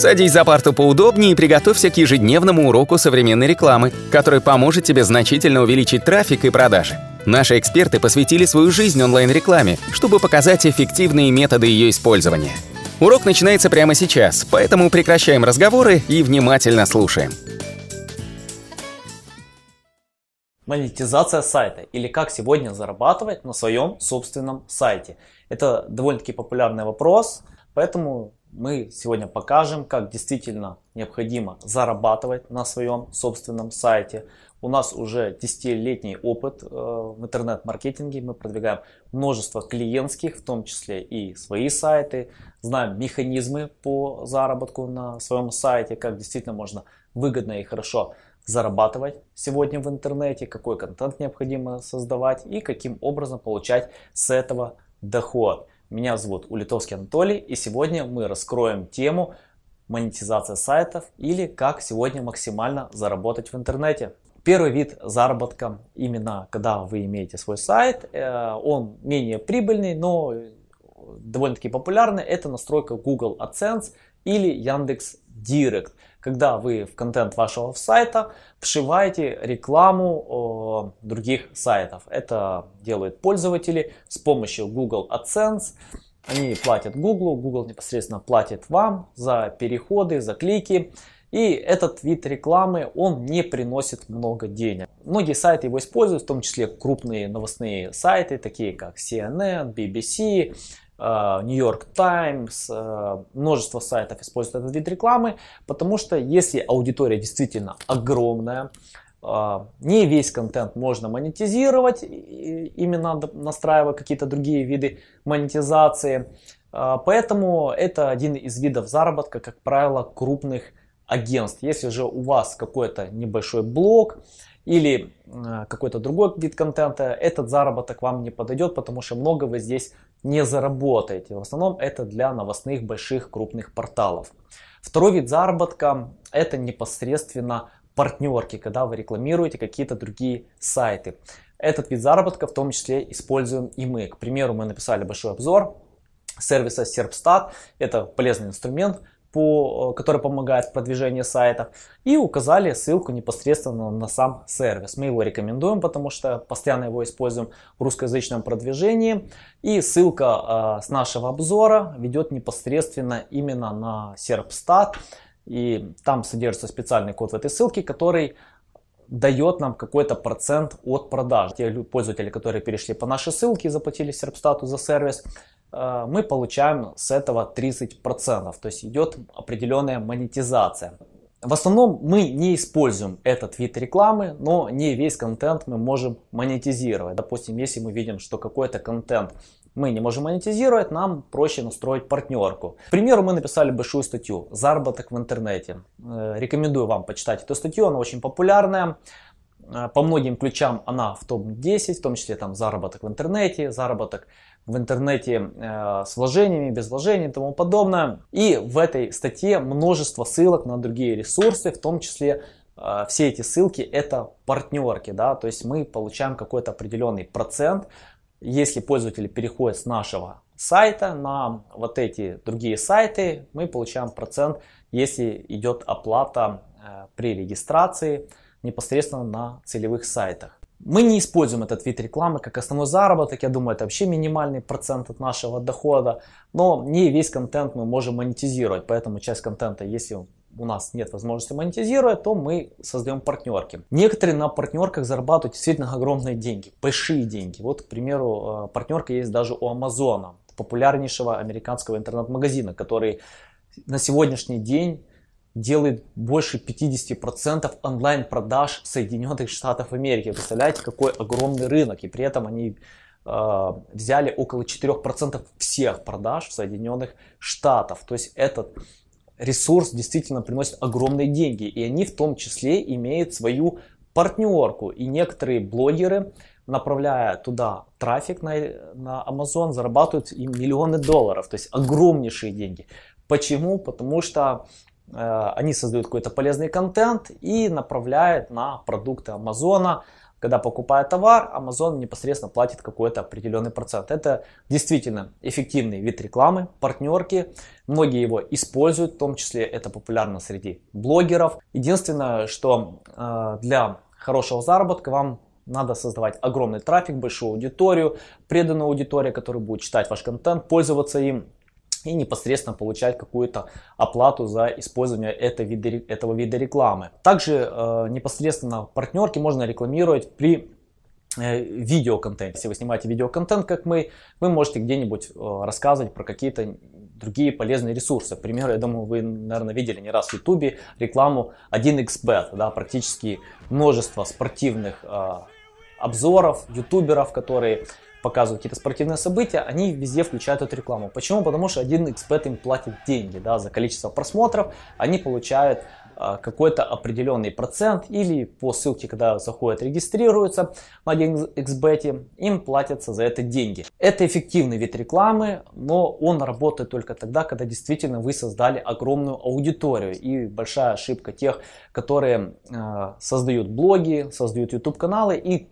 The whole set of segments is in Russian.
Садись за парту поудобнее и приготовься к ежедневному уроку современной рекламы, который поможет тебе значительно увеличить трафик и продажи. Наши эксперты посвятили свою жизнь онлайн-рекламе, чтобы показать эффективные методы ее использования. Урок начинается прямо сейчас, поэтому прекращаем разговоры и внимательно слушаем. Монетизация сайта или как сегодня зарабатывать на своем собственном сайте. Это довольно-таки популярный вопрос, поэтому мы сегодня покажем, как действительно необходимо зарабатывать на своем собственном сайте. У нас уже 10-летний опыт э, в интернет-маркетинге. Мы продвигаем множество клиентских, в том числе и свои сайты. Знаем механизмы по заработку на своем сайте, как действительно можно выгодно и хорошо зарабатывать сегодня в интернете, какой контент необходимо создавать и каким образом получать с этого доход. Меня зовут Улитовский Анатолий и сегодня мы раскроем тему монетизация сайтов или как сегодня максимально заработать в интернете. Первый вид заработка, именно когда вы имеете свой сайт, э, он менее прибыльный, но довольно-таки популярный, это настройка Google AdSense или Яндекс Директ когда вы в контент вашего сайта вшиваете рекламу других сайтов. Это делают пользователи с помощью Google AdSense. Они платят Google, Google непосредственно платит вам за переходы, за клики. И этот вид рекламы, он не приносит много денег. Многие сайты его используют, в том числе крупные новостные сайты, такие как CNN, BBC, New York Times, э, множество сайтов используют этот вид рекламы, потому что если аудитория действительно огромная, э, не весь контент можно монетизировать, именно настраивая какие-то другие виды монетизации. Э, поэтому это один из видов заработка, как правило, крупных агентств. Если же у вас какой-то небольшой блог, или какой-то другой вид контента, этот заработок вам не подойдет, потому что много вы здесь не заработаете. В основном это для новостных больших крупных порталов. Второй вид заработка это непосредственно партнерки, когда вы рекламируете какие-то другие сайты. Этот вид заработка в том числе используем и мы. К примеру, мы написали большой обзор сервиса Serpstat. Это полезный инструмент, по, э, который помогает в продвижении сайтов, и указали ссылку непосредственно на сам сервис. Мы его рекомендуем, потому что постоянно его используем в русскоязычном продвижении. И ссылка э, с нашего обзора ведет непосредственно именно на Serpstat. И там содержится специальный код в этой ссылке, который дает нам какой-то процент от продаж. Те пользователи, которые перешли по нашей ссылке и заплатили Серпстату за сервис, мы получаем с этого 30%. То есть идет определенная монетизация. В основном мы не используем этот вид рекламы, но не весь контент мы можем монетизировать. Допустим, если мы видим, что какой-то контент мы не можем монетизировать, нам проще настроить партнерку. К примеру, мы написали большую статью «Заработок в интернете». Э, рекомендую вам почитать эту статью, она очень популярная. Э, по многим ключам она в топ-10, в том числе там заработок в интернете, заработок в интернете э, с вложениями, без вложений и тому подобное. И в этой статье множество ссылок на другие ресурсы, в том числе э, все эти ссылки это партнерки, да, то есть мы получаем какой-то определенный процент, если пользователи переходят с нашего сайта на вот эти другие сайты, мы получаем процент, если идет оплата э, при регистрации непосредственно на целевых сайтах. Мы не используем этот вид рекламы как основной заработок. Я думаю, это вообще минимальный процент от нашего дохода. Но не весь контент мы можем монетизировать. Поэтому часть контента, если у нас нет возможности монетизировать, то мы создаем партнерки. Некоторые на партнерках зарабатывают действительно огромные деньги, большие деньги. Вот, к примеру, э, партнерка есть даже у Амазона, популярнейшего американского интернет-магазина, который на сегодняшний день делает больше 50% онлайн-продаж Соединенных Штатов Америки. Представляете, какой огромный рынок. И при этом они э, взяли около 4% всех продаж в Соединенных Штатах. То есть этот ресурс действительно приносит огромные деньги. И они в том числе имеют свою партнерку. И некоторые блогеры, направляя туда трафик на, на Amazon, зарабатывают им миллионы долларов. То есть огромнейшие деньги. Почему? Потому что они создают какой-то полезный контент и направляют на продукты Амазона, когда покупая товар, Amazon непосредственно платит какой-то определенный процент. Это действительно эффективный вид рекламы, партнерки. Многие его используют, в том числе это популярно среди блогеров. Единственное, что э, для хорошего заработка вам надо создавать огромный трафик, большую аудиторию, преданную аудиторию, которая будет читать ваш контент, пользоваться им и непосредственно получать какую-то оплату за использование этого вида, этого вида рекламы. Также э, непосредственно партнерки можно рекламировать при э, видеоконтенте. Если вы снимаете видеоконтент, как мы, вы можете где-нибудь э, рассказывать про какие-то другие полезные ресурсы. К примеру, я думаю, вы, наверное, видели не раз в YouTube рекламу 1xbet, да, практически множество спортивных э, обзоров, ютуберов, которые показывают какие-то спортивные события, они везде включают эту рекламу. Почему? Потому что один эксперт им платит деньги да, за количество просмотров, они получают а, какой-то определенный процент или по ссылке, когда заходят, регистрируются на 1xbet, им платятся за это деньги. Это эффективный вид рекламы, но он работает только тогда, когда действительно вы создали огромную аудиторию. И большая ошибка тех, которые э, создают блоги, создают YouTube каналы и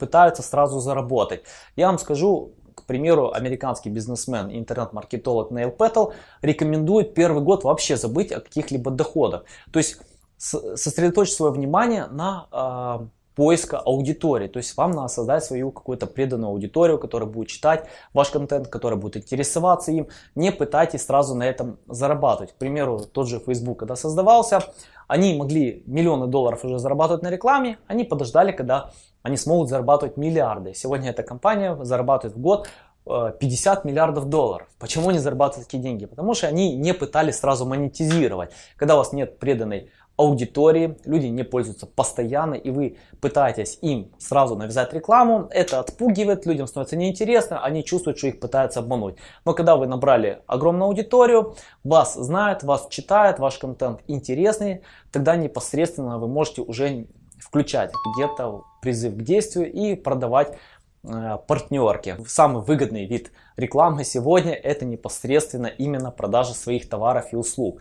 пытаются сразу заработать. Я вам скажу, к примеру, американский бизнесмен и интернет-маркетолог Нейл Петтл рекомендует первый год вообще забыть о каких-либо доходах. То есть сосредоточить свое внимание на э, поиска аудитории. То есть вам надо создать свою какую-то преданную аудиторию, которая будет читать ваш контент, которая будет интересоваться им. Не пытайтесь сразу на этом зарабатывать. К примеру, тот же Facebook, когда создавался, они могли миллионы долларов уже зарабатывать на рекламе, они подождали, когда они смогут зарабатывать миллиарды. Сегодня эта компания зарабатывает в год 50 э, миллиардов долларов. Почему они зарабатывают такие деньги? Потому что они не пытались сразу монетизировать. Когда у вас нет преданной аудитории, люди не пользуются постоянно, и вы пытаетесь им сразу навязать рекламу, это отпугивает, людям становится неинтересно, они чувствуют, что их пытаются обмануть. Но когда вы набрали огромную аудиторию, вас знают, вас читают, ваш контент интересный, тогда непосредственно вы можете уже включать где-то призыв к действию и продавать э, партнерки. Самый выгодный вид рекламы сегодня это непосредственно именно продажа своих товаров и услуг.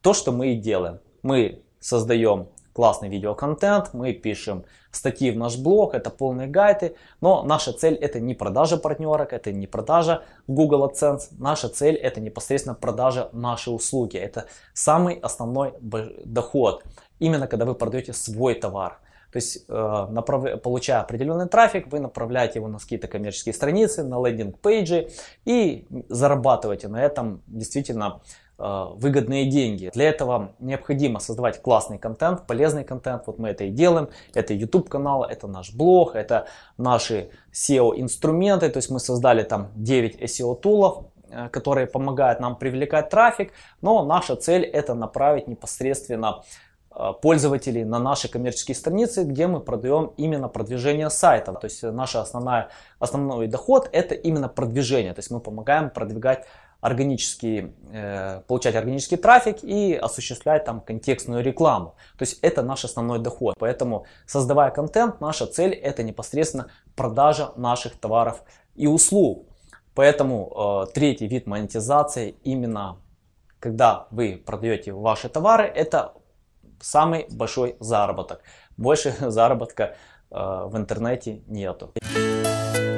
То, что мы и делаем. Мы создаем классный видеоконтент, мы пишем статьи в наш блог, это полные гайды, но наша цель это не продажа партнерок, это не продажа Google AdSense, наша цель это непосредственно продажа нашей услуги, это самый основной доход, именно когда вы продаете свой товар. То есть, э, направ... получая определенный трафик, вы направляете его на какие-то коммерческие страницы, на лендинг-пейджи и зарабатываете на этом действительно выгодные деньги. Для этого необходимо создавать классный контент, полезный контент. Вот мы это и делаем. Это YouTube канал, это наш блог, это наши SEO инструменты. То есть мы создали там 9 SEO тулов, э, которые помогают нам привлекать трафик. Но наша цель это направить непосредственно э, пользователей на наши коммерческие страницы, где мы продаем именно продвижение сайта. То есть наша основная, основной доход это именно продвижение. То есть мы помогаем продвигать органический, э, получать органический трафик и осуществлять там контекстную рекламу. То есть это наш основной доход. Поэтому создавая контент, наша цель это непосредственно продажа наших товаров и услуг. Поэтому э, третий вид монетизации именно когда вы продаете ваши товары, это самый большой заработок. Больше заработка э, в интернете нету.